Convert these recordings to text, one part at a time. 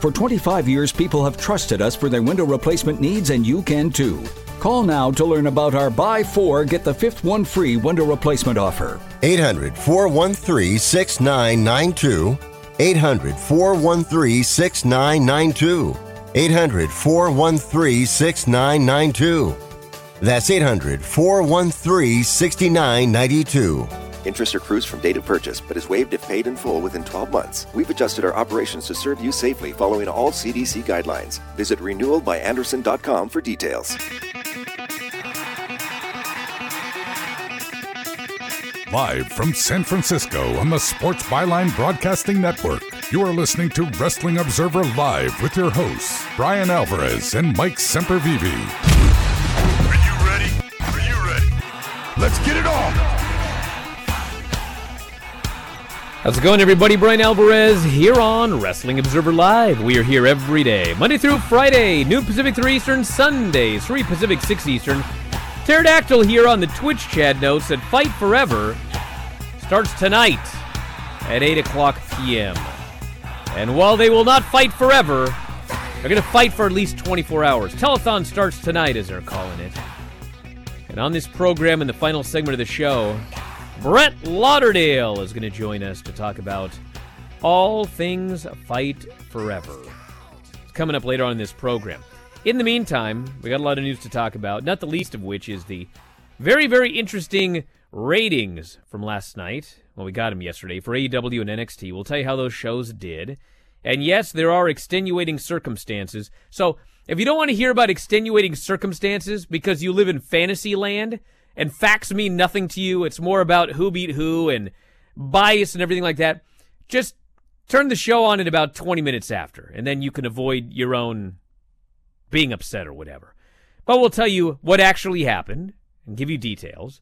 For 25 years, people have trusted us for their window replacement needs, and you can too. Call now to learn about our buy four, get the fifth one free window replacement offer. 800 413 6992. 800 413 6992. 800 413 6992. That's 800 413 6992. Interest accrues from date of purchase, but is waived if paid in full within 12 months. We've adjusted our operations to serve you safely following all CDC guidelines. Visit renewalbyandersen.com for details. Live from San Francisco on the Sports Byline Broadcasting Network, you are listening to Wrestling Observer Live with your hosts, Bryan Alvarez and Mike Sempervive. Are you ready? Are you ready? Let's get it on! How's it going, everybody? Bryan Alvarez here on Wrestling Observer Live. We are here every day, Monday through Friday, noon Pacific, 3 Eastern, Sundays, 3 Pacific, 6 Eastern. Pterodactyl here on the Twitch chat notes that Fight Forever starts tonight at 8 o'clock p.m. And while they will not fight forever, they're going to fight for at least 24 hours. Telethon starts tonight, as they're calling it. And on this program, in the final segment of the show, Brett Lauderdale is going to join us to talk about all things Fight Forever. It's coming up later on in this program. In the meantime, we got a lot of news to talk about, not the least of which is the very, very interesting ratings from last night. Well, we got them yesterday for AEW and NXT. We'll tell you how those shows did. And yes, there are extenuating circumstances. So if you don't want to hear about extenuating circumstances because you live in fantasy land and facts mean nothing to you, it's more about who beat who and bias and everything like that, just turn the show on in about 20 minutes after, and then you can avoid your own being upset or whatever. But we'll tell you what actually happened and give you details.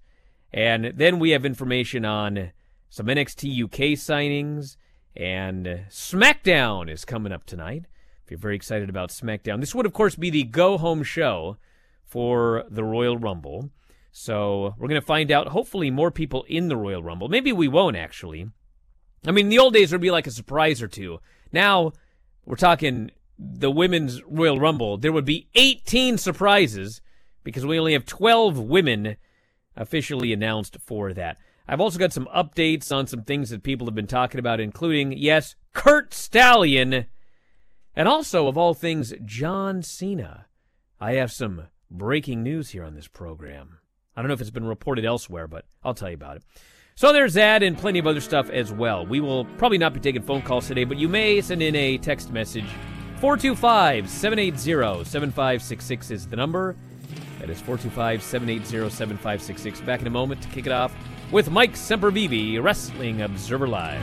And then we have information on some NXT UK signings, and SmackDown is coming up tonight. If you're very excited about SmackDown, this would, of course, be the go home show for the Royal Rumble. So we're going to find out, hopefully, more people in the Royal Rumble. Maybe we won't, actually. I mean, the old days would be like a surprise or two. Now, we're talking the women's Royal Rumble, there would be 18 surprises because we only have 12 women officially announced for that. I've also got some updates on some things that people have been talking about, including, yes, Curt Stallion, and also, of all things, John Cena. I have some breaking news here on this program. I don't know if it's been reported elsewhere, but I'll tell you about it. So there's that and plenty of other stuff as well. We will probably not be taking phone calls today, but you may send in a text message 425 780 7566 is the number. That is 425 780 7566. Back in a moment to kick it off with Mike Sempervive, Wrestling Observer Live.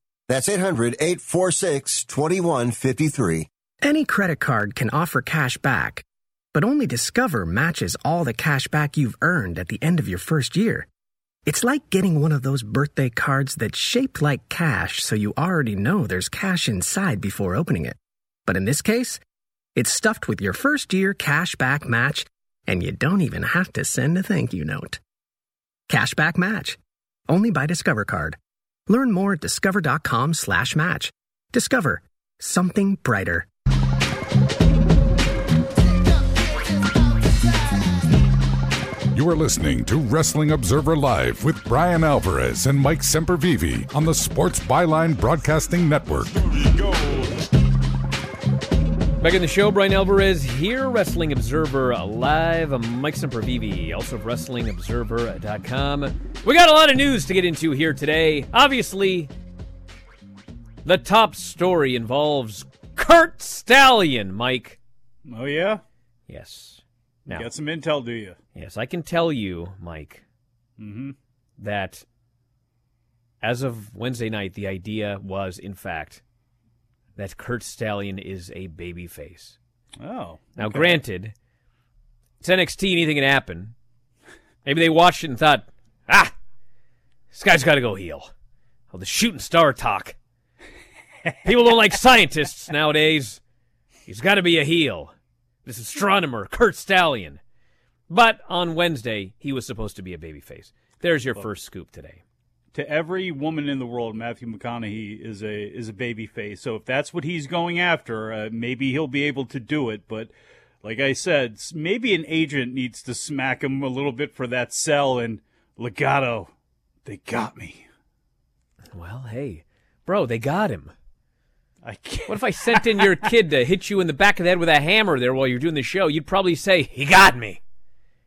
That's 800 846 2153. Any credit card can offer cash back, but only Discover matches all the cash back you've earned at the end of your first year. It's like getting one of those birthday cards that's shaped like cash, so you already know there's cash inside before opening it. But in this case, it's stuffed with your first year cash back match, and you don't even have to send a thank you note. Cashback match. Only by Discover Card. Learn more at discover.com slash match. Discover. Something brighter. You are listening to Wrestling Observer Live with Bryan Alvarez and Mike Sempervive on the Sports Byline Broadcasting Network. Back in the show, Bryan Alvarez here, Wrestling Observer Live. I'm Mike Sempervive, also of WrestlingObserver.com. We got a lot of news to get into here today. Obviously, the top story involves Curt Stallion, Mike. Oh yeah, Yes. you got some intel, do you? yes, I can tell you, Mike, Mm-hmm. that as of Wednesday night, the idea was, in fact, that Curt Stallion is a babyface. Oh, Now, okay. granted, it's NXT, anything can happen. Maybe they watched it and thought, ah, this guy's got to go heel. Oh, the shooting star talk. People don't like scientists nowadays. He's got to be a heel. This astronomer, Curt Stallion. But on Wednesday, he was supposed to be a babyface. There's your first scoop today. To every woman in the world, Matthew McConaughey is a is a baby face. So if that's what he's going after, uh, maybe he'll be able to do it. But like I said, maybe an agent needs to smack him a little bit for that sell. And Legato, they got me. Well, hey, bro, they got him. I can't. What if I sent in your kid to hit you in the back of the head with a hammer there while you're doing the show? You'd probably say, he got me.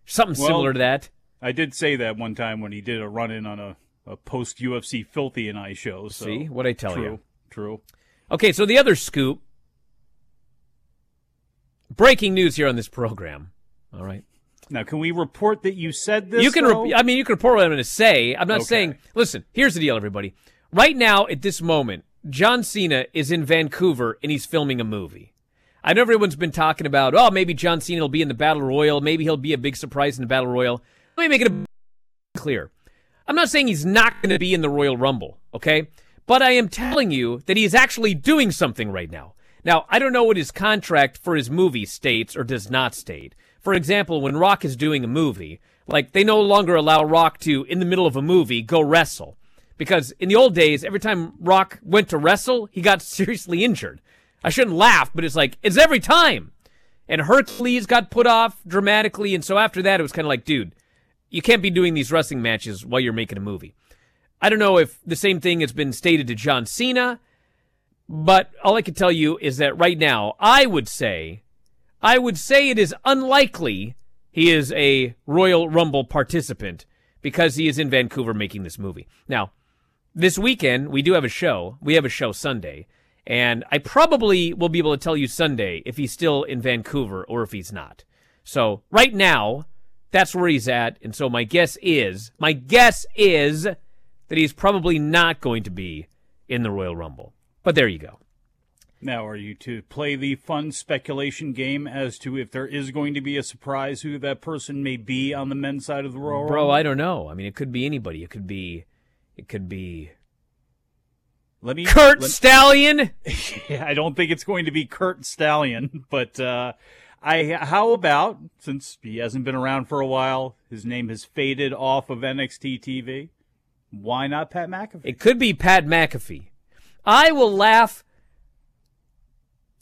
Something Well, similar to that. I did say that one time when he did a run in on a, a post UFC Filthy and I show. So See, what'd I tell true, you? True. Okay, so the other scoop. Breaking news here on this program. All right. Now, can we report that you said this? you can, re- I mean, you can report what I'm going to say. I'm not Okay. saying, listen, here's the deal, everybody. Right now, at this moment, John Cena is in Vancouver and he's filming a movie. I know everyone's been talking about, oh, maybe John Cena will be in the Battle Royal. Maybe he'll be a big surprise in the Battle Royal. Let me make it a clear. I'm not saying he's not going to be in the Royal Rumble, okay? But I am telling you that he is actually doing something right now. Now, I don't know what his contract for his movie states or does not state. For example, when Rock is doing a movie, like they no longer allow Rock to, in the middle of a movie, go wrestle. Because in the old days, every time Rock went to wrestle, he got seriously injured. I shouldn't laugh, but it's like, it's every time. And Hercules got put off dramatically, and so after that, it was kind of like, dude, you can't be doing these wrestling matches while you're making a movie. I don't know if the same thing has been stated to John Cena, but all I can tell you is that right now, I would say, I would say it is unlikely he is a Royal Rumble participant because he is in Vancouver making this movie. Now, this weekend, we do have a show. We have a show Sunday. And I probably will be able to tell you Sunday if he's still in Vancouver or if he's not. So right now, that's where he's at. And so my guess is, my guess is that he's probably not going to be in the Royal Rumble. But there you go. Now, are you to play the fun speculation game as to if there is going to be a surprise who that person may be on the men's side of the Royal Bro, Rumble? I don't know. I mean, it could be anybody. It could be, it could be Let me Curt let- Stallion. Yeah, I don't think it's going to be Curt Stallion, but uh, I. How about since he hasn't been around for a while, his name has faded off of NXT TV. Why not Pat McAfee? It could be Pat McAfee. I will laugh.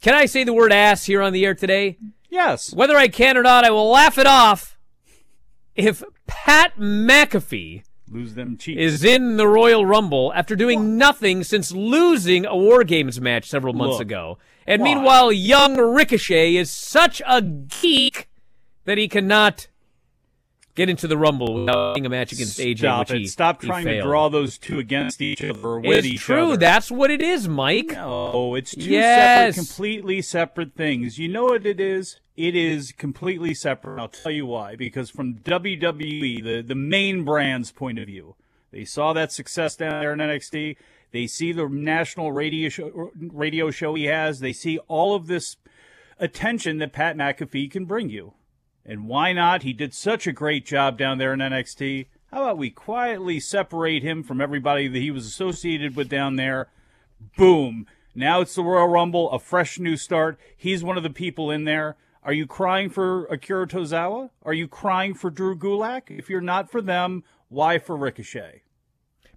Can I say the word ass here on the air today? Yes. Whether I can or not, I will laugh it off if Pat McAfee Lose them cheeks. is in the Royal Rumble after doing nothing since losing a War Games match several months Look, ago. And why? meanwhile, young Ricochet is such a geek that he cannot get into the Rumble without having a match against AJ. Stop it! he, Stop trying to draw those two against each other with It's each true. other. That's what it is, Mike. No, it's two Yes. separate, completely separate things. You know what it is? It is completely separate. I'll tell you why. Because from WWE, the, the main brand's point of view, they saw that success down there in NXT. They see the national radio show, radio show he has. They see all of this attention that Pat McAfee can bring you. And why not? He did such a great job down there in NXT. How about we quietly separate him from everybody that he was associated with down there? Boom. Now it's the Royal Rumble, a fresh new start. He's one of the people in there. Are you crying for Akira Tozawa? Are you crying for Drew Gulak? If you're not for them, why for Ricochet?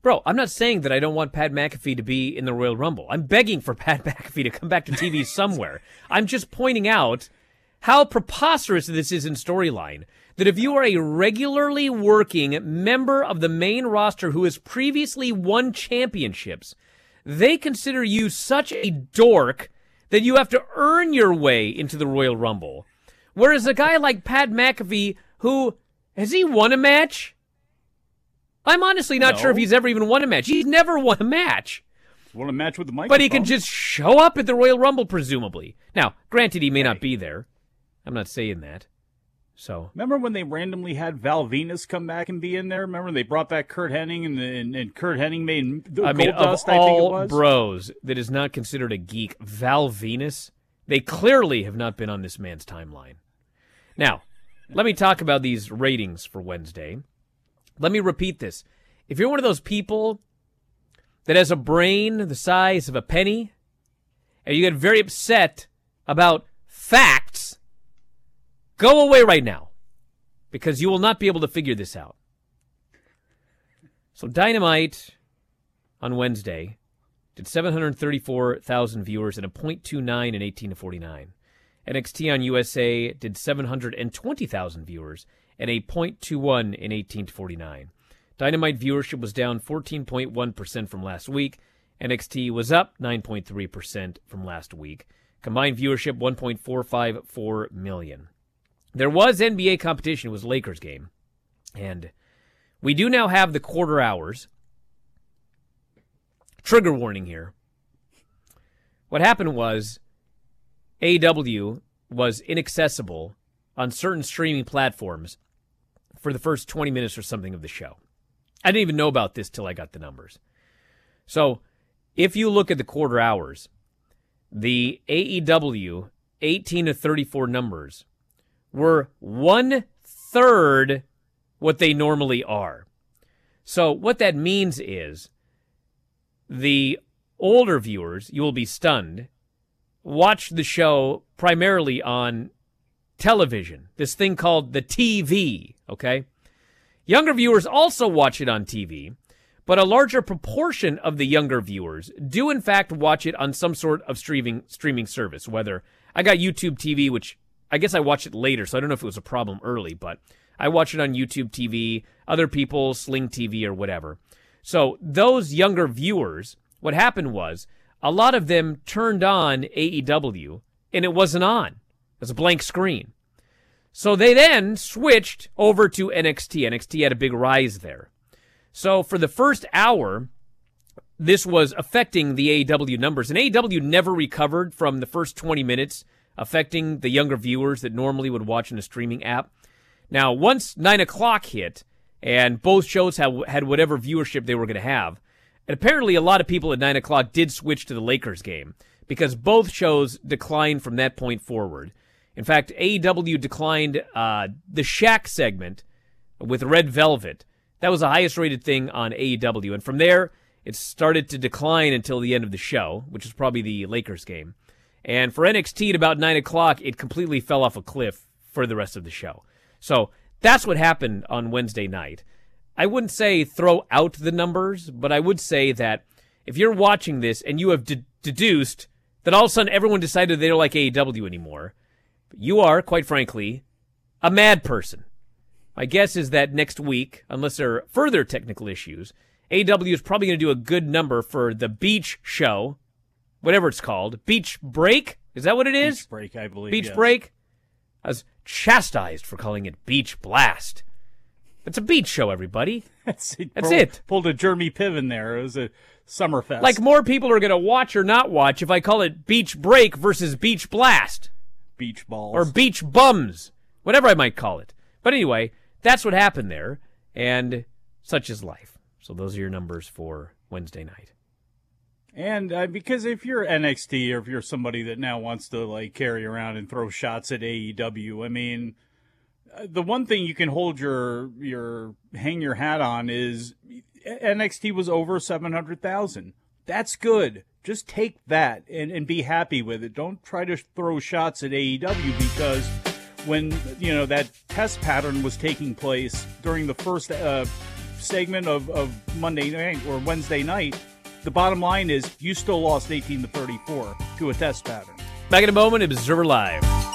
Bro, I'm not saying that I don't want Pat McAfee to be in the Royal Rumble. I'm begging for Pat McAfee to come back to TV somewhere. I'm just pointing out how preposterous this is in storyline. That if you are a regularly working member of the main roster who has previously won championships, they consider you such a dork that you have to earn your way into the Royal Rumble. Whereas a guy like Pat McAfee, who has he won a match? I'm honestly not No. sure if he's ever even won a match. He's never won a match. Won a match with the microphone? But he can just show up at the Royal Rumble, presumably. Now, granted, he may not be there. I'm not saying that. So, Remember when they randomly had Val Venis come back and be in there? Remember they brought back Curt Hennig and, and, and Curt Hennig made the I mean, Dust, of I all bros that is not considered a geek, Val Venis, they clearly have not been on this man's timeline. Now, let me talk about these ratings for Wednesday. Let me repeat this. If you're one of those people that has a brain the size of a penny, and you get very upset about facts, go away right now because you will not be able to figure this out. So, Dynamite on Wednesday did 734,000 viewers and a .29 in 18 to 49. NXT on USA did 720,000 viewers and a .21 in 1849. Dynamite viewership was down 14.1% from last week. NXT was up 9.3% from last week. Combined viewership 1.454 million. There was NBA competition, it was Lakers game. And we do now have the quarter hours. Trigger warning here. What happened was AW was inaccessible on certain streaming platforms for the first 20 minutes or something of the show. I didn't even know about this till I got the numbers. So, if you look at the quarter hours, the AEW 18 to 34 numbers were one third what they normally are. So, what that means is the older viewers, you will be stunned, watch the show primarily on television, this thing called the TV, okay? Younger viewers also watch it on TV, but a larger proportion of the younger viewers do in fact watch it on some sort of streaming streaming service, whether I got YouTube TV, which I guess I watched it later, so I don't know if it was a problem early, but I watch it on YouTube TV, other people, Sling TV, or whatever. So those younger viewers, what happened was a lot of them turned on AEW and it wasn't on. It was a blank screen. So they then switched over to NXT. NXT had a big rise there. So for the first hour, this was affecting the AEW numbers. And AEW never recovered from the first 20 minutes, affecting the younger viewers that normally would watch in a streaming app. Now, once 9 o'clock hit, and both shows had whatever viewership they were going to have, and apparently a lot of people at 9 o'clock did switch to the Lakers game because both shows declined from that point forward. In fact, AEW declined uh, the Shaq segment with Red Velvet. That was the highest rated thing on AEW. And from there, it started to decline until the end of the show, which was probably the Lakers game. And for NXT at about 9 o'clock, it completely fell off a cliff for the rest of the show. So that's what happened on Wednesday night. I wouldn't say throw out the numbers, but I would say that if you're watching this and you have de- deduced that all of a sudden everyone decided they don't like AEW anymore, you are, quite frankly, a mad person. My guess is that next week, unless there are further technical issues, AW is probably going to do a good number for the beach show, whatever it's called. Beach Break? Is that what it is? Beach Break, I believe. Beach yes. Break? I was chastised for calling it Beach Blast. It's a beach show, everybody. That's it. That's Pulled- it. Pulled a Jeremy Piven there. It was a summer fest. Like more people are going to watch or not watch if I call it Beach Break versus Beach Blast beach balls. or Beach Bums, whatever I might call it. But anyway, that's what happened there, and such is life. So those are your numbers for Wednesday night. And uh, because if you're NXT or if you're somebody that now wants to like carry around and throw shots at AEW, I mean, uh, the one thing you can hold your your hang your hat on is NXT was over seven hundred thousand. That's good. Just take that and, and be happy with it. Don't try to throw shots at AEW because when you know that test pattern was taking place during the first uh, segment of, of Monday night or Wednesday night, the bottom line is you still lost 18 to 34 to a test pattern. Back in a moment, Observer Live.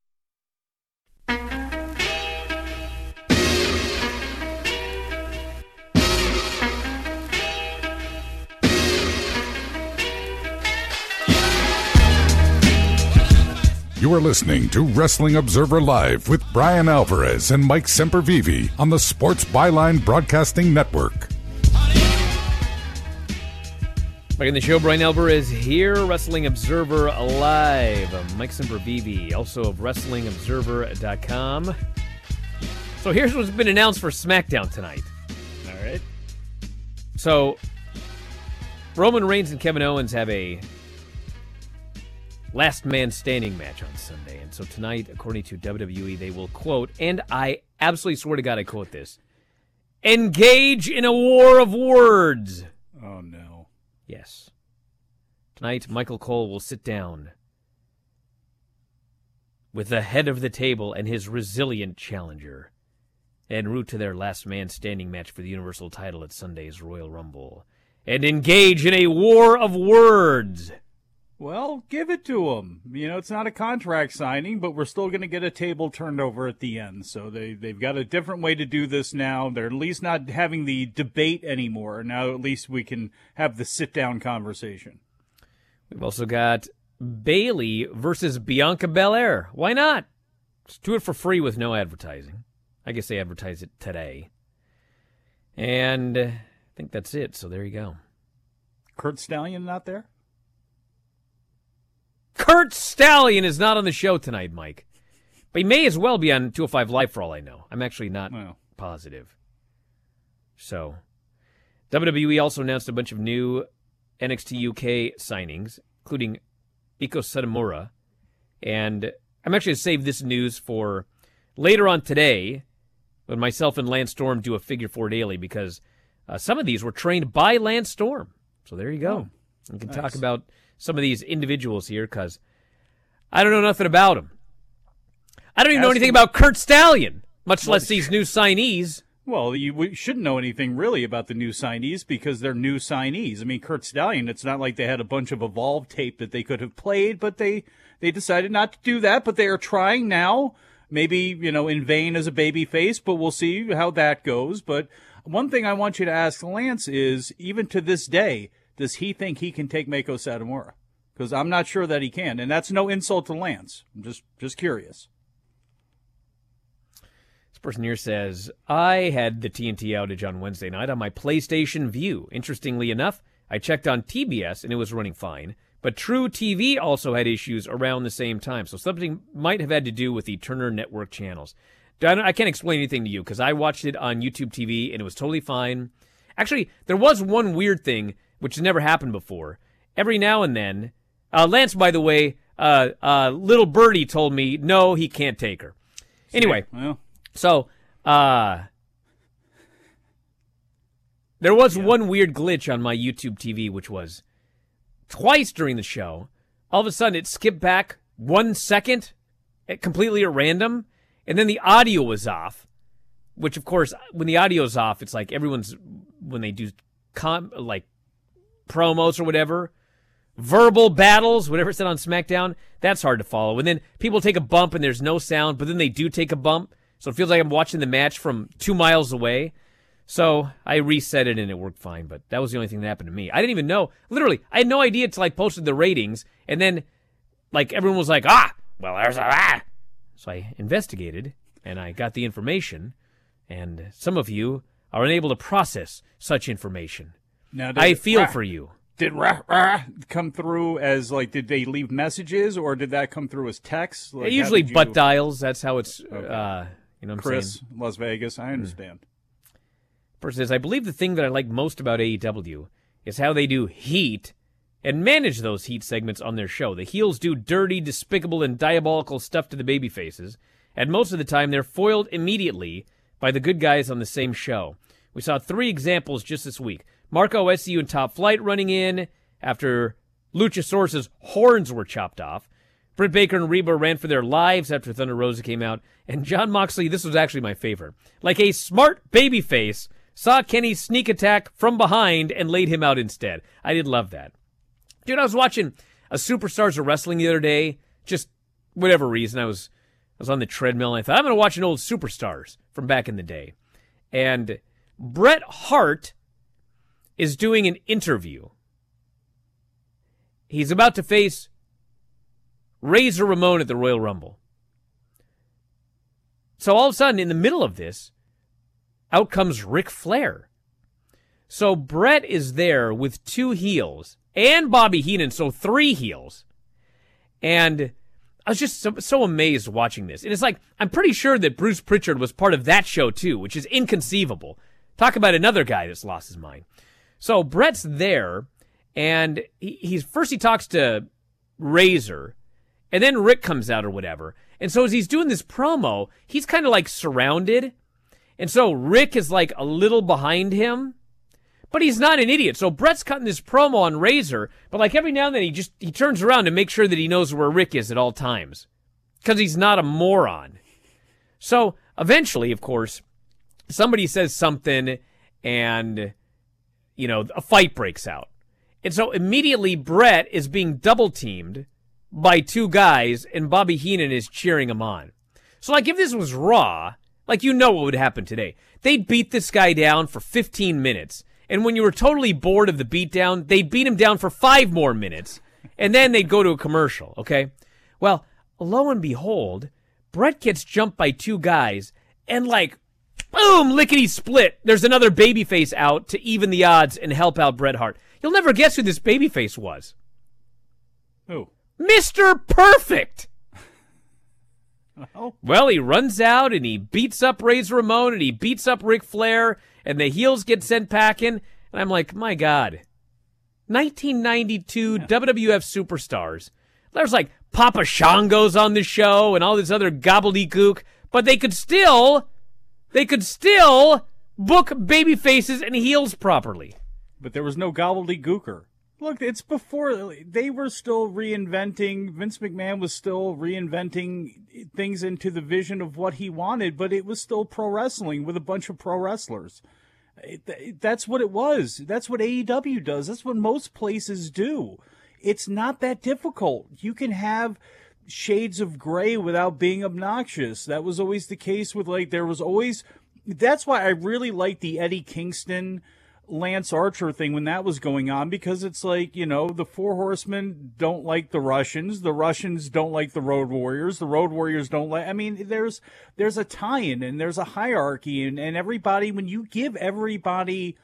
You are listening to Wrestling Observer Live with Bryan Alvarez and Mike Sempervive on the Sports Byline Broadcasting Network. Back in the show, Bryan Alvarez here, Wrestling Observer Live. Mike Sempervive, also of WrestlingObserver.com. So here's what's been announced for SmackDown tonight. All right. So Roman Reigns and Kevin Owens have a last man standing match on Sunday. And so tonight, according to WWE, they will quote, and I absolutely swear to God, I quote this engage in a war of words. Oh, no. Yes. Tonight, Michael Cole will sit down with the head of the table and his resilient challenger en route to their last man standing match for the Universal title at Sunday's Royal Rumble and engage in a war of words. Well, give it to them. You know, it's not a contract signing, but we're still going to get a table turned over at the end. So they they've got a different way to do this now. They're at least not having the debate anymore. Now at least we can have the sit down conversation. We've also got Bayley versus Bianca Belair. Why not? Just do it for free with no advertising. I guess they advertise it today. And I think that's it. So there you go. Curt Stallion not there? Curt Stallion is not on the show tonight, Mike. But he may as well be on 205 Live for all I know. I'm actually not Well. positive. So, WWE also announced a bunch of new NXT UK signings, including Meiko Satomura. And I'm actually going to save this news for later on today when myself and Lance Storm do a figure four daily because uh, some of these were trained by Lance Storm. So there you go. We can talk about some of these individuals here because I don't know nothing about them. I don't even know anything him- about Curt Stallion, much less these new signees. Well, you shouldn't know anything really about the new signees because they're new signees. I mean, Curt Stallion, it's not like they had a bunch of Evolve tape that they could have played, but they they decided not to do that, but they are trying now. Maybe, you know, in vain as a baby face, but we'll see how that goes. But one thing I want you to ask Lance is, even to this day, does he think he can take Meiko Satomura? Because I'm not sure that he can, and that's no insult to Lance. I'm just just curious. This person here says, I had the TNT outage on Wednesday night on my PlayStation Vue. Interestingly enough, I checked on TBS and it was running fine, but truTV also had issues around the same time, so something might have had to do with the Turner Network channels. I I can't explain anything to you because I watched it on YouTube TV and it was totally fine. Actually, there was one weird thing which has never happened before. Every now and then, uh, Lance, by the way, uh, uh, little birdie told me no, he can't take her. Anyway, Well, so, uh, there was one weird glitch on my YouTube TV, which was twice during the show. All of a sudden, it skipped back one second, at completely at random, and then the audio was off. Which, of course, when the audio's off, it's like everyone's when they do com- like promos or whatever, verbal battles, whatever said on SmackDown, that's hard to follow. And then people take a bump and there's no sound, but then they do take a bump. So it feels like I'm watching the match from two miles away. So I reset it and it worked fine, but that was the only thing that happened to me. I didn't even know. Literally, I had no idea until I posted the ratings, and then like everyone was like, ah, well, there's a ah. So I investigated and I got the information, and some of you are unable to process such information. Now I feel rah, for you. Did rah, rah come through as like? Did they leave messages or did that come through as text? Like, Usually you- butt dials. That's how it's. Uh, you know, what I'm Chris, saying. Las Vegas. I understand. Person says, I believe the thing that I like most about AEW is how they do heat and manage those heat segments on their show. The heels do dirty, despicable, and diabolical stuff to the baby faces, and most of the time they're foiled immediately by the good guys on the same show. We saw three examples just this week. Marko SCU and Top Flight running in after Luchasaurus's horns were chopped off. Britt Baker and Rebel ran for their lives after Thunder Rosa came out. And Jon Moxley, this was actually my favorite. Like a smart babyface, saw Kenny's sneak attack from behind and laid him out instead. I did love that. Dude, I was watching a Superstars of Wrestling the other day. Just whatever reason, I was I was on the treadmill and I thought I'm going to watch an old Superstars from back in the day. And Bret Hart is doing an interview. He's about to face Razor Ramon at the Royal Rumble. So all of a sudden, in the middle of this, out comes Ric Flair. So Bret is there with two heels and Bobby Heenan, so three heels. And I was just so, so, amazed watching this. And it's like, I'm pretty sure that Bruce Pritchard was part of that show too, which is inconceivable. Talk about another guy that's lost his mind. So Bret's there, and he, he's first he talks to Razor, and then Ric comes out or whatever. And so as he's doing this promo, he's kind of like surrounded. And so Ric is like a little behind him, but he's not an idiot. So Bret's cutting this promo on Razor, but like every now and then he just he turns around to make sure that he knows where Ric is at all times. Cuz he's not a moron. So eventually, of course, somebody says something and you know, a fight breaks out. And so immediately Bret is being double teamed by two guys, and Bobby Heenan is cheering him on. So, like, if this was Raw, like, you know what would happen today. They'd beat this guy down for 15 minutes. And when you were totally bored of the beatdown, they'd beat him down for five more minutes. And then they'd go to a commercial, okay? Well, lo and behold, Bret gets jumped by two guys, and like, boom, lickety split. There's another babyface out to even the odds and help out Bret Hart. You'll never guess who this babyface was. Who? Mr. Perfect. Oh. Well, he runs out and he beats up Razor Ramon and he beats up Ric Flair and the heels get sent packing. And I'm like, my God. 1992 yeah. WWF superstars. There's like Papa Shango's on the show and all this other gobbledygook, but they could still, they could still book baby faces and heels properly. But there was no gobbledygooker. Look, it's before they were still reinventing. Vince McMahon was still reinventing things into the vision of what he wanted, but it was still pro wrestling with a bunch of pro wrestlers. That's what it was. That's what AEW does. That's what most places do. It's not that difficult. You can have shades of gray without being obnoxious. That was always the case with like there was always that's why I really like the Eddie Kingston Lance Archer thing when that was going on because it's like, you know, the Four Horsemen don't like the Russians, the Russians don't like the Road Warriors, the Road Warriors don't like I mean, there's there's a tie-in and there's a hierarchy and, and everybody when you give everybody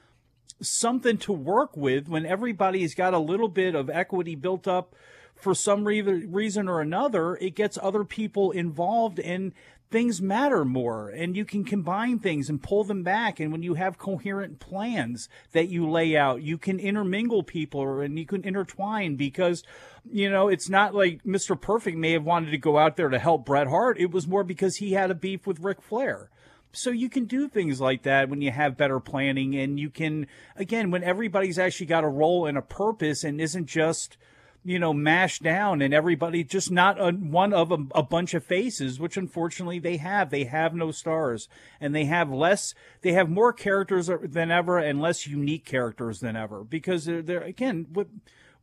something to work with, when everybody's got a little bit of equity built up for some re- reason or another, it gets other people involved and things matter more and you can combine things and pull them back. And when you have coherent plans that you lay out, you can intermingle people and you can intertwine because, you know, it's not like Mr. Perfect may have wanted to go out there to help Bret Hart. It was more because he had a beef with Ric Flair. So you can do things like that when you have better planning and you can, again, when everybody's actually got a role and a purpose and isn't just, you know, mashed down and everybody just not a, one of a, a, bunch of faces, which unfortunately they have. They have no stars and they have less, they have more characters er, than ever and less unique characters than ever because they're, they're again, what,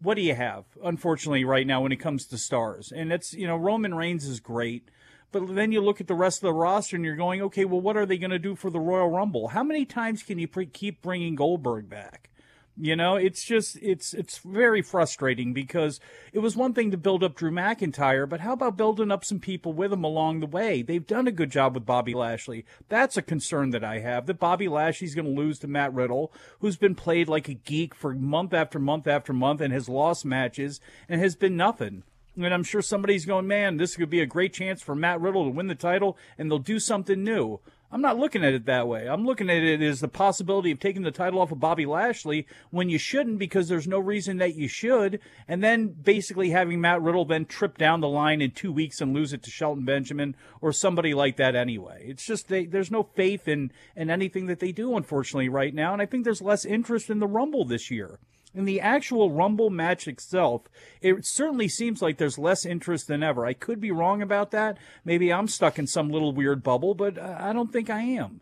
what do you have, unfortunately, right now when it comes to stars? And it's, you know, Roman Reigns is great. But then you look at the rest of the roster and you're going, okay, well, what are they going to do for the Royal Rumble? How many times can you pre- keep bringing Goldberg back? You know, it's just it's it's very frustrating because it was one thing to build up Drew McIntyre, but how about building up some people with him along the way? They've done a good job with Bobby Lashley. That's a concern that I have that Bobby Lashley's going to lose to Matt Riddle, who's been played like a geek for month after month after month and has lost matches and has been nothing. And I'm sure somebody's going, man, this could be a great chance for Matt Riddle to win the title, and they'll do something new. I'm not looking at it that way. I'm looking at it as the possibility of taking the title off of Bobby Lashley when you shouldn't because there's no reason that you should, and then basically having Matt Riddle then trip down the line in two weeks and lose it to Shelton Benjamin or somebody like that anyway. It's just they, there's no faith in in anything that they do, unfortunately, right now, and I think there's less interest in the Rumble this year in the actual Rumble match itself, it certainly seems like there's less interest than ever. I could be wrong about that. Maybe I'm stuck in some little weird bubble, but uh, I don't think I am.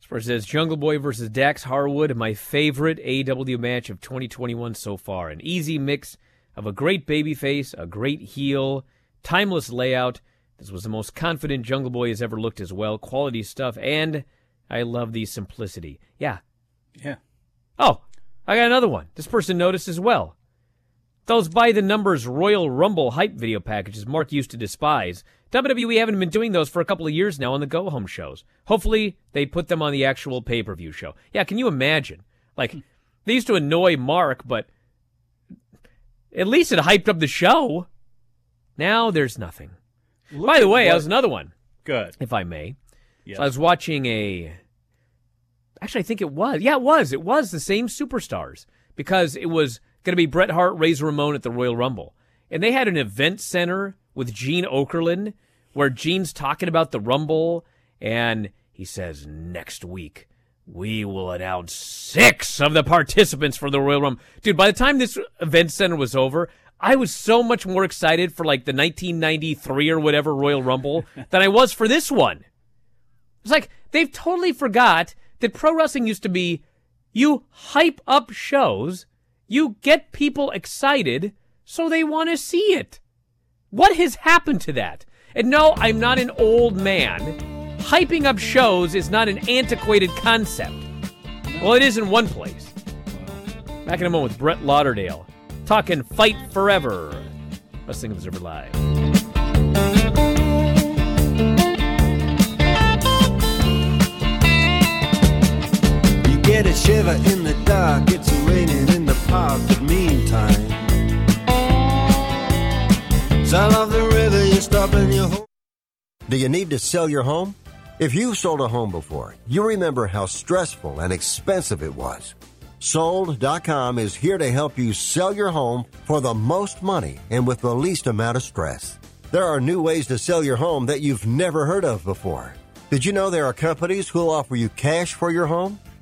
Spurs says Jungle Boy versus Dax Harwood, my favorite AEW match of 2021 so far. An easy mix of a great babyface, a great heel, timeless layout. This was the most confident Jungle Boy has ever looked as well. Quality stuff, and I love the simplicity. Yeah. Yeah. Oh, I got another one. This person noticed as well. Those by the numbers Royal Rumble hype video packages Mark used to despise. WWE haven't been doing those for a couple of years now on the go home shows. Hopefully, they put them on the actual pay per view show. Yeah, can you imagine? Like, hmm. they used to annoy Mark, but at least it hyped up the show. Now there's nothing. Look by the way, I was another one. Good. If I may. Yes. So I was watching a. Actually, I think it was. Yeah, it was. It was the same superstars because it was going to be Bret Hart, Razor Ramon at the Royal Rumble. And they had an event center with Gene Okerlund where Gene's talking about the Rumble and he says, next week, we will announce six of the participants for the Royal Rumble. Dude, by the time this event center was over, I was so much more excited for like the 1993 or whatever Royal Rumble than I was for this one. It's like they've totally forgot that pro wrestling used to be you hype up shows, you get people excited so they want to see it. What has happened to that? And no, I'm not an old man. Hyping up shows is not an antiquated concept. Well, it is in one place. Back in a moment with Brett Lauderdale, talking Fight Forever. Wrestling Observer Live. Get a shiver in the dark, it's raining in the park, but meantime. The river, you're stopping your home. Do you need to sell your home? If you've sold a home before, you remember how stressful and expensive it was. Sold.com is here to help you sell your home for the most money and with the least amount of stress. There are new ways to sell your home that you've never heard of before. Did you know there are companies who'll offer you cash for your home?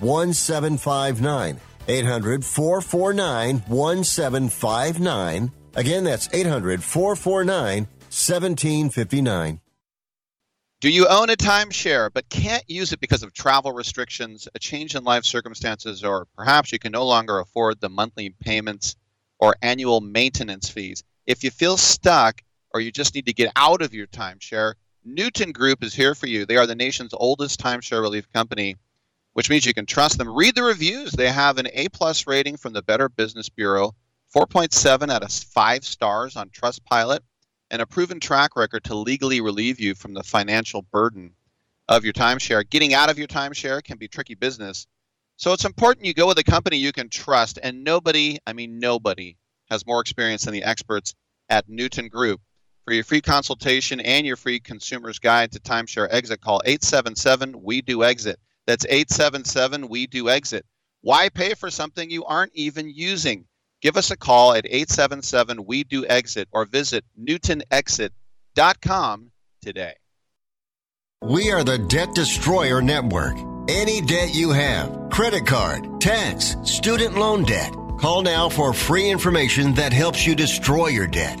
1759. 800 449 1759. Again, that's 800 449 1759. Do you own a timeshare but can't use it because of travel restrictions, a change in life circumstances, or perhaps you can no longer afford the monthly payments or annual maintenance fees? If you feel stuck or you just need to get out of your timeshare, Newton Group is here for you. They are the nation's oldest timeshare relief company, which means you can trust them. Read the reviews. They have an A plus rating from the Better Business Bureau, 4.7 out of 5 stars on Trustpilot and a proven track record to legally relieve you from the financial burden of your timeshare. Getting out of your timeshare can be tricky business. So it's important you go with a company you can trust. And nobody, I mean, nobody has more experience than the experts at Newton Group. For your free consultation and your free consumer's guide to timeshare exit, call 877 We Do Exit. That's 877 We Do Exit. Why pay for something you aren't even using? Give us a call at 877 We Do Exit or visit newtonexit.com today. We are the Debt Destroyer Network. Any debt you have, credit card, tax, student loan debt, call now for free information that helps you destroy your debt.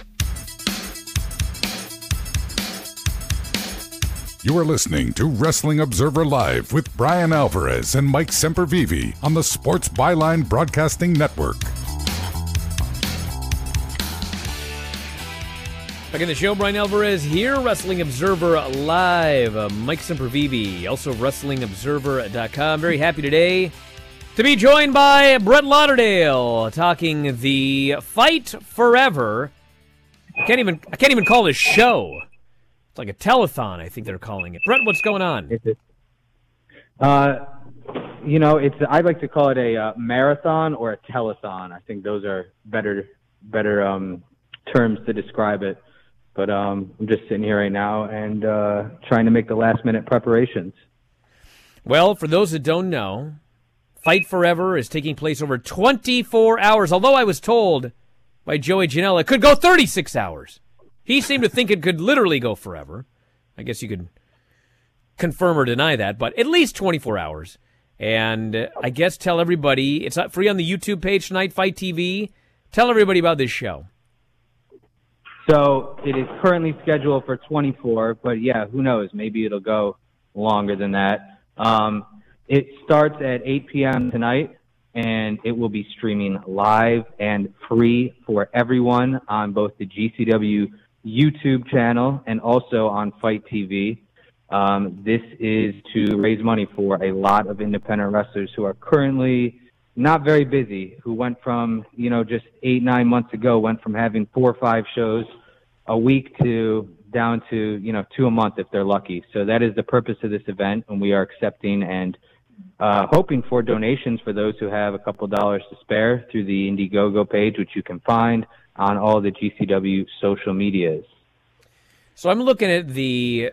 You are listening to Wrestling Observer Live with Bryan Alvarez and Mike Sempervive on the Sports Byline Broadcasting Network. Back in the show, Bryan Alvarez here, Wrestling Observer Live. Uh, Mike Sempervive, also WrestlingObserver.com. Very happy today to be joined by Brett Lauderdale, talking the Fight Forever. I can't even I can't even call this show. It's like a telethon, I think they're calling it. Brett, what's going on? Uh, you know, it's I'd like to call it a uh, marathon or a telethon. I think those are better better um, terms to describe it. But um, I'm just sitting here right now and uh, trying to make the last minute preparations. Well, for those that don't know, Fight Forever is taking place over 24 hours. Although I was told by Joey Janela it could go 36 hours. He seemed to think it could literally go forever. I guess you could confirm or deny that, but at least 24 hours. And uh, I guess tell everybody it's not free on the YouTube page tonight, Fight TV. Tell everybody about this show. So it is currently scheduled for 24, but yeah, who knows? Maybe it'll go longer than that. Um, it starts at 8 p.m. tonight, and it will be streaming live and free for everyone on both the GCW YouTube channel and also on Fight TV. Um, this is to raise money for a lot of independent wrestlers who are currently not very busy, who went from, you know, just eight, nine months ago, went from having four or five shows a week to down to, you know, two a month if they're lucky. So that is the purpose of this event, and we are accepting and uh, hoping for donations for those who have a couple dollars to spare through the Indiegogo page, which you can find on all the GCW social medias. So I'm looking at the,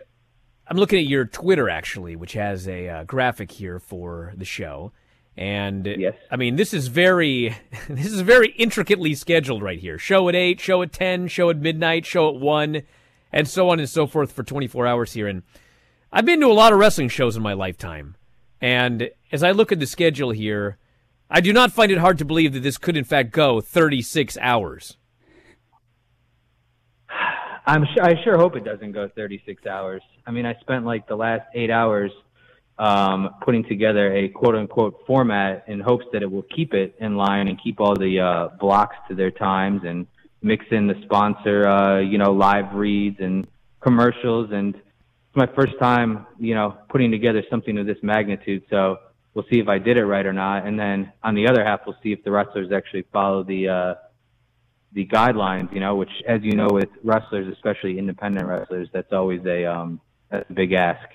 I'm looking at your Twitter actually, which has a uh, graphic here for the show, and yes. I mean this is very, this is very intricately scheduled right here. Show at eight, show at ten, show at midnight, show at one, and so on and so forth for 24 hours here. And I've been to a lot of wrestling shows in my lifetime, and as I look at the schedule here, I do not find it hard to believe that this could in fact go 36 hours. I'm sure, I sure hope it doesn't go 36 hours. I mean, I spent like the last eight hours um, putting together a quote unquote format in hopes that it will keep it in line and keep all the uh, blocks to their times and mix in the sponsor, uh, you know, live reads and commercials. And it's my first time, you know, putting together something of this magnitude. So we'll see if I did it right or not. And then on the other half, we'll see if the wrestlers actually follow the, uh, the guidelines, you know, which, as you know, with wrestlers, especially independent wrestlers, that's always a um, that's a big ask.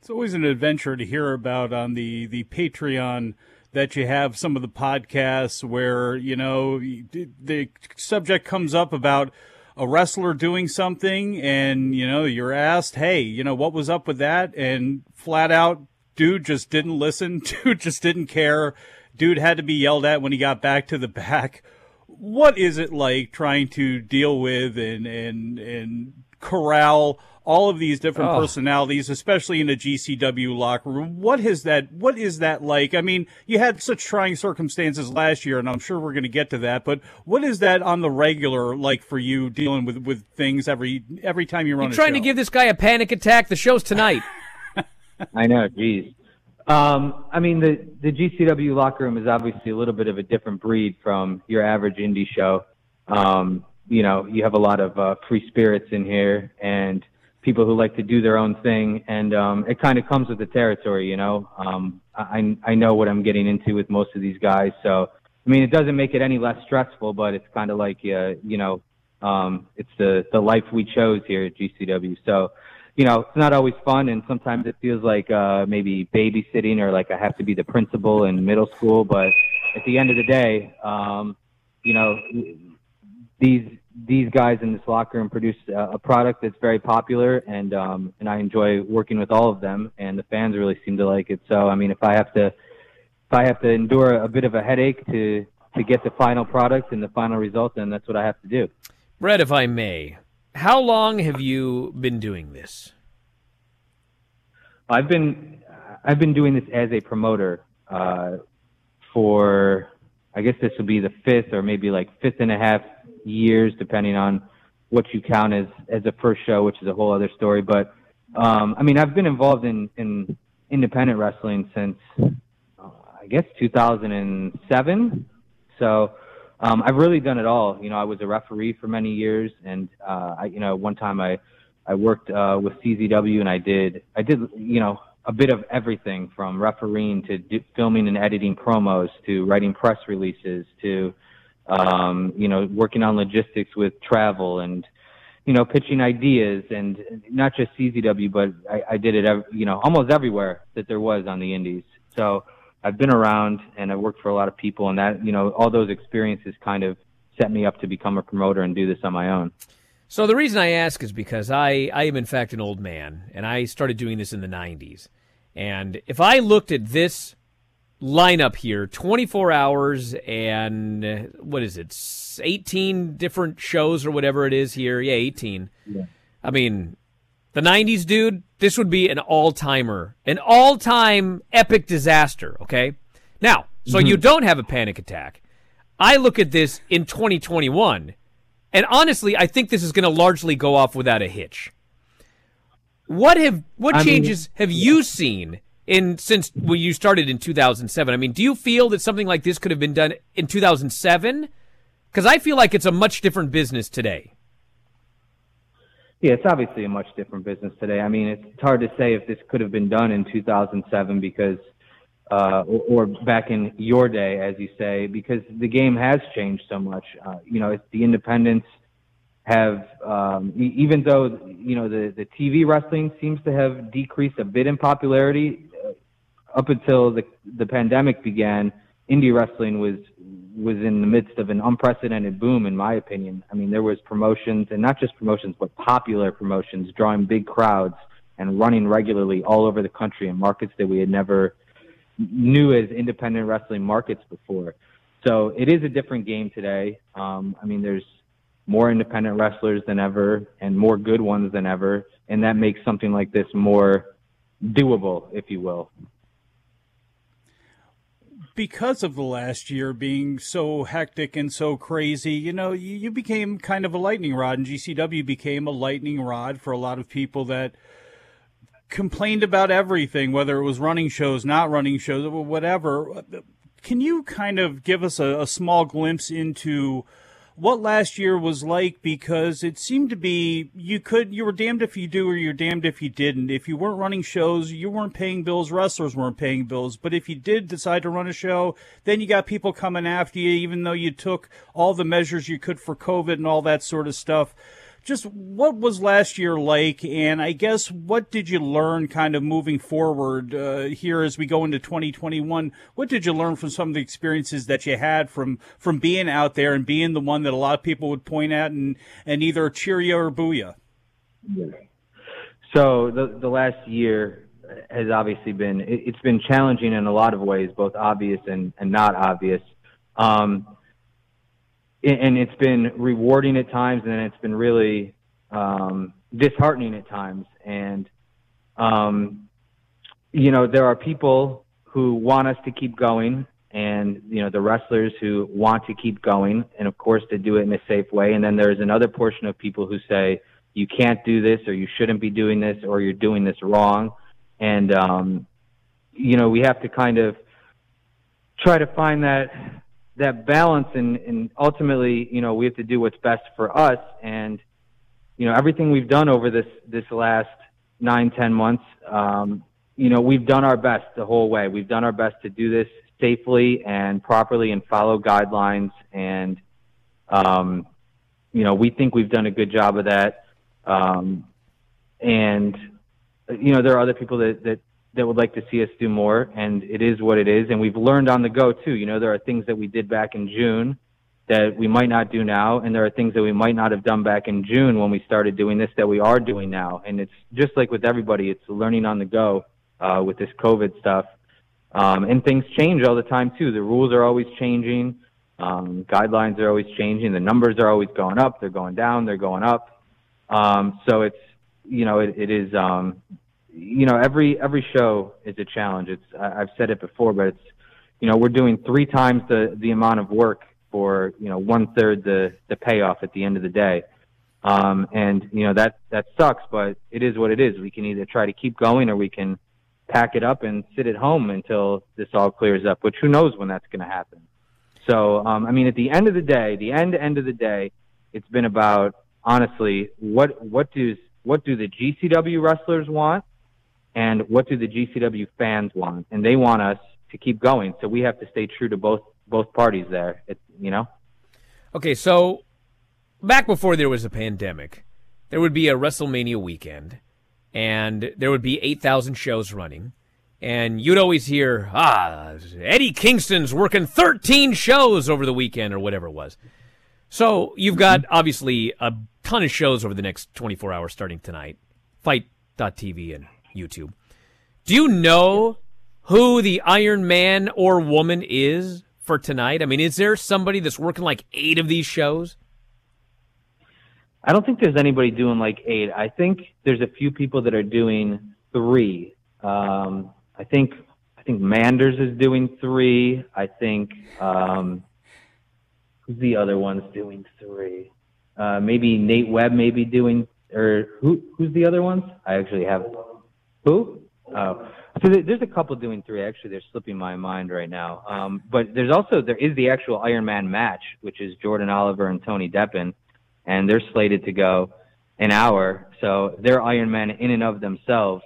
It's always an adventure to hear about on the the Patreon that you have some of the podcasts where you know the subject comes up about a wrestler doing something and you know you're asked hey you know what was up with that? And flat out dude just didn't listen dude just didn't care. Dude had to be yelled at when he got back to the back what is it like trying to deal with and and and corral all of these different Oh. personalities, especially in a GCW locker room? What is that? What is that like? I mean, you had such trying circumstances last year, and I'm sure we're going to get to that. But what is that on the regular like for you dealing with with things every every time you run? You're a trying to give this guy a panic attack. The show's tonight. I know, geez. Um, I mean, the the GCW locker room is obviously a little bit of a different breed from your average indie show. Um, you know, you have a lot of uh, free spirits in here and people who like to do their own thing, and um, it kind of comes with the territory. You know, um, I I know what I'm getting into with most of these guys, so I mean, it doesn't make it any less stressful, but it's kind of like uh, you know, um, it's the the life we chose here at GCW. So you know, it's not always fun, and sometimes it feels like uh, maybe babysitting or like I have to be the principal in middle school. But at the end of the day, um, you know, these these guys in this locker room produce a, a product that's very popular, and um, and I enjoy working with all of them, and the fans really seem to like it. So I mean, if I have to if I have to endure a bit of a headache to to get the final product and the final result, then that's what I have to do. Brett, if I may, how long have you been doing this? I've been I've been doing this as a promoter uh, for I guess this will be the fifth or maybe like fifth and a half years, depending on what you count as as a first show, which is a whole other story. But um, I mean, I've been involved in in independent wrestling since uh, I guess 2007. So um, I've really done it all. You know, I was a referee for many years, and uh, I, you know, one time I I worked uh, with CZW, and I did I did you know a bit of everything from refereeing to do, filming and editing promos to writing press releases to um, you know working on logistics with travel and you know pitching ideas and not just CZW, but I, I did it you know almost everywhere that there was on the Indies. So I've been around and I've worked for a lot of people, and that you know all those experiences kind of set me up to become a promoter and do this on my own. So the reason I ask is because I, I am in fact an old man, and I started doing this in the '90s. And if I looked at this lineup here, 24 hours and what is it, 18 different shows or whatever it is here? Yeah, 18. Yeah. I mean, the 90s, dude, this would be an all timer, an all time epic disaster, okay? Now, so Mm-hmm. you don't have a panic attack. I look at this in 2021, and honestly, I think this is going to largely go off without a hitch. What have what I mean- changes have you seen in since when you started in 2007? I mean, do you feel that something like this could have been done in 2007? Because I feel like it's a much different business today. Yeah, it's obviously a much different business today. I mean, it's, hard to say if this could have been done in 2007 because, uh, or, or back in your day, as you say, because the game has changed so much. Uh, you know, it's the independents have, um, even though you know the the TV wrestling seems to have decreased a bit in popularity, uh, up until the the pandemic began, indie wrestling was was in the midst of an unprecedented boom, in my opinion. I mean, there was promotions, and not just promotions, but popular promotions, drawing big crowds and running regularly all over the country in markets that we had never knew as independent wrestling markets before. So it is a different game today. Um, I mean, there's more independent wrestlers than ever and more good ones than ever, and that makes something like this more doable, if you will. Because of the last year being so hectic and so crazy, you know, you, you became kind of a lightning rod, and GCW became a lightning rod for a lot of people that complained about everything, whether it was running shows, not running shows, whatever. Can you kind of give us a, a small glimpse into what last year was like? Because it seemed to be you could you were damned if you do or you're damned if you didn't. If you weren't running shows, you weren't paying bills. Wrestlers weren't paying bills. But if you did decide to run a show, then you got people coming after you, even though you took all the measures you could for COVID and all that sort of stuff just what was last year like? And i guess what did you learn kind of moving forward uh, here as we go into 2021 what did you learn from some of the experiences that you had from from being out there and being the one that a lot of people would point at and and either cheer you or boo you So the the last year has obviously been it, it's been challenging in a lot of ways, both obvious and, and not obvious. Um, and it's been rewarding at times, and it's been really um, disheartening at times. And um, you know, there are people who want us to keep going, and you know, the wrestlers who want to keep going, and of course, to do it in a safe way. And then there's another portion of people who say you can't do this, or you shouldn't be doing this, or you're doing this wrong. And um, you know, we have to kind of try to find that that balance and, and ultimately, you know, we have to do what's best for us. And, you know, everything we've done over this, this last nine, ten months, um, you know, we've done our best the whole way. We've done our best to do this safely and properly and follow guidelines. And, um, you know, we think we've done a good job of that. Um, and, you know, there are other people that, that that would like to see us do more, and it is what it is. And we've learned on the go too. You know, there are things that we did back in June that we might not do now, and there are things that we might not have done back in June when we started doing this that we are doing now. And it's just like with everybody, it's learning on the go uh, with this COVID stuff. Um, and things change all the time too. The rules are always changing. Um, guidelines are always changing. The numbers are always going up. They're going down. They're going up. Um, so it's you know it, it is um, you know every every show is a challenge. It's I've said it before, but it's you know we're doing three times the the amount of work for you know one third the the payoff at the end of the day. Um, and you know that that sucks, but it is what it is. We can either try to keep going or we can pack it up and sit at home until this all clears up. Which who knows when that's going to happen. So um, I mean, at the end of the day, the end end of the day, it's been about honestly what what does what do the GCW wrestlers want, and what do the GCW fans want, and they want us to keep going. So we have to stay true to both both parties there. It, you know. Okay, so back before there was a pandemic, there would be a WrestleMania weekend, and there would be eight thousand shows running. And you'd always hear, ah, Eddie Kingston's working 13 shows over the weekend or whatever it was. So you've got obviously a ton of shows over the next 24 hours starting tonight. Fight.tv and YouTube. Do you know who the Iron Man or woman is for tonight? I mean, is there somebody that's working like eight of these shows? I don't think there's anybody doing like eight. I think there's a few people that are doing three. Um, I think I think Manders is doing three. I think um, who's the other one's doing three? Uh, maybe Nate Webb may be doing or who who's the other ones? I actually have who? Oh, so there's a couple doing three. Actually, they're slipping my mind right now. Um, but there's also there is the actual Iron Man match, which is Jordan Oliver and Tony Deppen, and they're slated to go an hour. So they're Iron Man in and of themselves,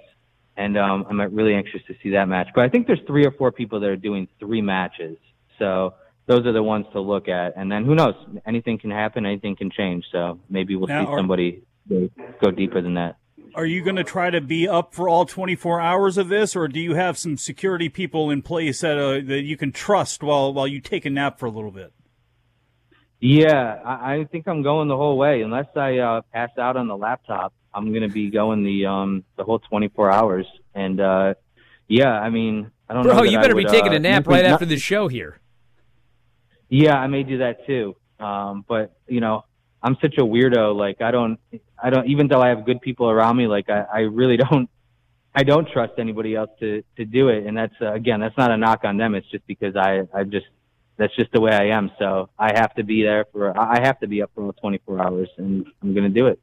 and um, I'm really anxious to see that match. But I think there's three or four people that are doing three matches. So those are the ones to look at, and then who knows? Anything can happen. Anything can change. So maybe we'll Now, see somebody go- go deeper than that. Are you going to try to be up for all 24 hours of this, or do you have some security people in place that, uh, that you can trust while while you take a nap for a little bit? Yeah, I, I think I'm going the whole way. Unless I uh, pass out on the laptop, I'm going to be going the um the whole 24 hours. And uh, yeah, I mean, I don't know. Bro, that you better would, be taking uh, a nap right not- after this show here. Yeah, I may do that too. Um, but you know, I'm such a weirdo. Like I don't, I don't. Even though I have good people around me, like I, I really don't, I don't trust anybody else to to do it. And that's uh, again, that's not a knock on them. It's just because I, I just, that's just the way I am. So I have to be there for, I have to be up for all 24 hours, and I'm gonna do it.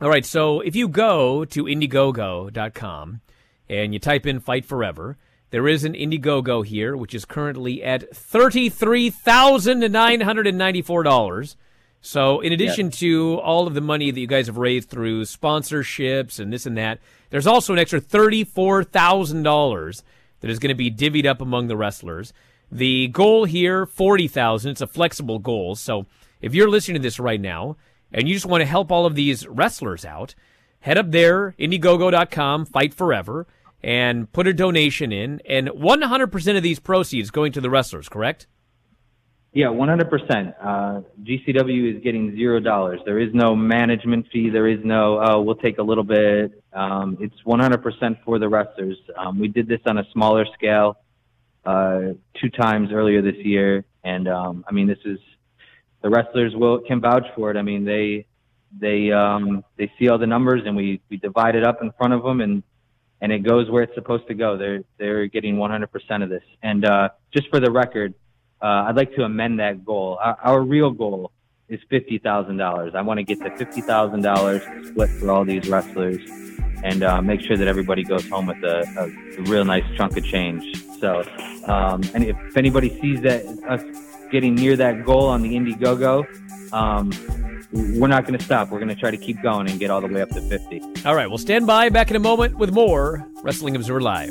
All right, so if you go to Indiegogo.com and you type in Fight Forever, there is an Indiegogo here, which is currently at $33,994. So, in addition to all of the money that you guys have raised through sponsorships and this and that, there's also an extra $34,000 that is going to be divvied up among the wrestlers. The goal here, 40,000. It's a flexible goal. So, if you're listening to this right now and you just want to help all of these wrestlers out, head up there, Indiegogo.com, Fight Forever, and put a donation in. And 100% of these proceeds going to the wrestlers, correct? Yeah, 100%. Uh, GCW is getting zero dollars. There is no management fee. There is no, oh, we'll take a little bit. Um, it's 100% for the wrestlers. Um, we did this on a smaller scale uh, two times earlier this year, and um, I mean, this is the wrestlers will can vouch for it. I mean, they they um, they see all the numbers, and we we divide it up in front of them, and and it goes where it's supposed to go. They're they're getting 100% of this. And uh, just for the record, uh, I'd like to amend that goal. Our, our real goal is fifty thousand dollars. I want to get to fifty thousand dollars split for all these wrestlers, and uh, make sure that everybody goes home with a, a, a real nice chunk of change. So, um, and if anybody sees that us getting near that goal on the Indiegogo, um, we're not going to stop. We're going to try to keep going and get all the way up to fifty. All right, we'll stand by. Back in a moment with more Wrestling Observer Live.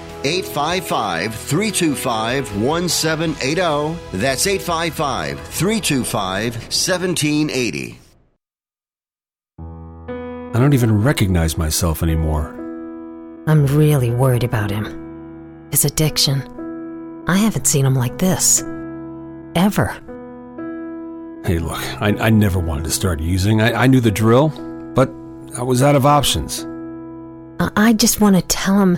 855 325 1780. That's 855 325 1780. I don't even recognize myself anymore. I'm really worried about him. His addiction. I haven't seen him like this. Ever. Hey, look, I, I never wanted to start using. I, I knew the drill, but I was out of options. I, I just want to tell him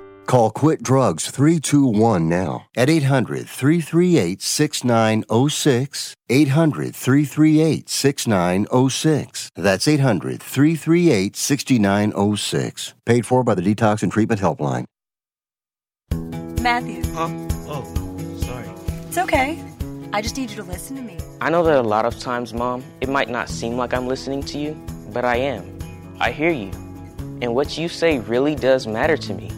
Call Quit Drugs 321 now at 800 338 6906. 800 338 6906. That's 800 338 6906. Paid for by the Detox and Treatment Helpline. Matthew. Huh? Oh, sorry. It's okay. I just need you to listen to me. I know that a lot of times, Mom, it might not seem like I'm listening to you, but I am. I hear you. And what you say really does matter to me.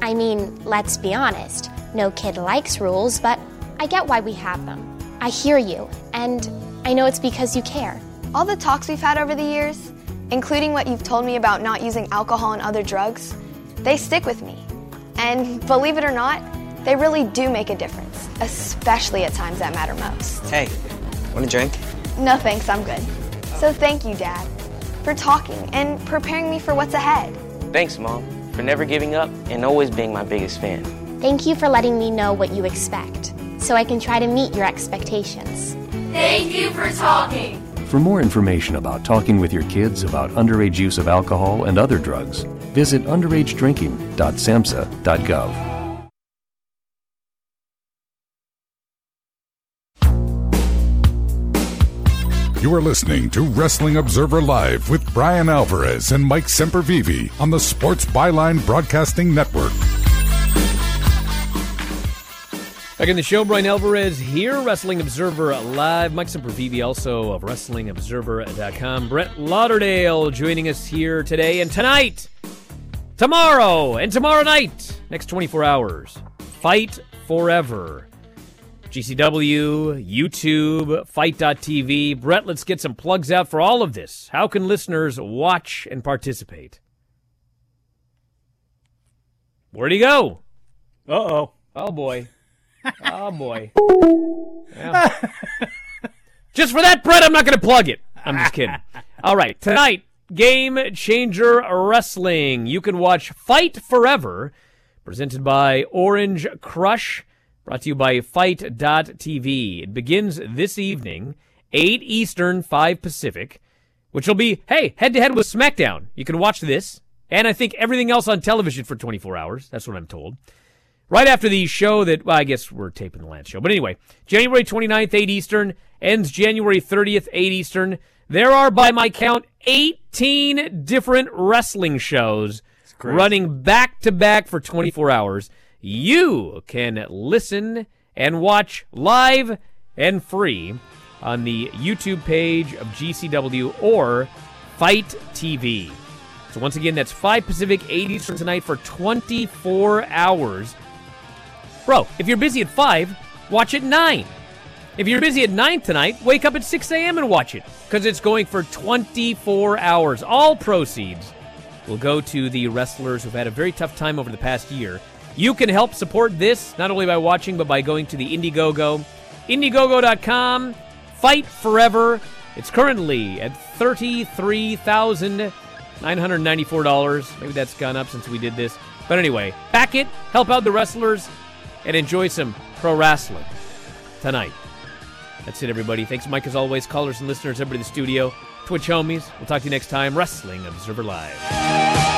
I mean, let's be honest. No kid likes rules, but I get why we have them. I hear you, and I know it's because you care. All the talks we've had over the years, including what you've told me about not using alcohol and other drugs, they stick with me. And believe it or not, they really do make a difference, especially at times that matter most. Hey, want a drink? No thanks, I'm good. So thank you, Dad, for talking and preparing me for what's ahead. Thanks, Mom, for never giving up and always being my biggest fan. Thank you for letting me know what you expect, so I can try to meet your expectations. Thank you for talking. For more information about talking with your kids about underage use of alcohol and other drugs, visit underagedrinking.samhsa.gov. You are listening to Wrestling Observer Live with Bryan Alvarez and Mike Sempervive on the Sports Byline Broadcasting Network. Back in the show, Bryan Alvarez here, Wrestling Observer Live. Mike Sempervive, also of WrestlingObserver.com. Brett Lauderdale joining us here today and tonight, tomorrow, and tomorrow night, next 24 hours. Fight Forever. GCW, YouTube, Fight.tv. Brett, let's get some plugs out for all of this. How can listeners watch and participate? Where'd he go? Uh oh. Oh boy. Oh boy. Just for that, Brett, I'm not going to plug it. I'm just kidding. All right. Tonight, Game Changer Wrestling. You can watch Fight Forever, presented by Orange Crush. Brought to you by Fight.tv. It begins this evening, 8 Eastern, 5 Pacific, which will be, hey, head to head with SmackDown. You can watch this, and I think everything else on television for 24 hours. That's what I'm told. Right after the show that, well, I guess we're taping the Lance show. But anyway, January 29th, 8 Eastern, ends January 30th, 8 Eastern. There are, by my count, 18 different wrestling shows running back to back for 24 hours you can listen and watch live and free on the YouTube page of GCW or Fight TV. So once again, that's 5 Pacific, 8 Eastern tonight for 24 hours. Bro, if you're busy at 5, watch at 9. If you're busy at 9 tonight, wake up at 6 a.m. and watch it because it's going for 24 hours. All proceeds will go to the wrestlers who've had a very tough time over the past year. You can help support this not only by watching, but by going to the Indiegogo Indiegogo.com. Fight Forever. It's currently at $33,994. Maybe that's gone up since we did this. But anyway, back it, help out the wrestlers, and enjoy some pro wrestling tonight. That's it, everybody. Thanks, Mike, as always. Callers and listeners, everybody in the studio, Twitch homies. We'll talk to you next time. Wrestling Observer Live.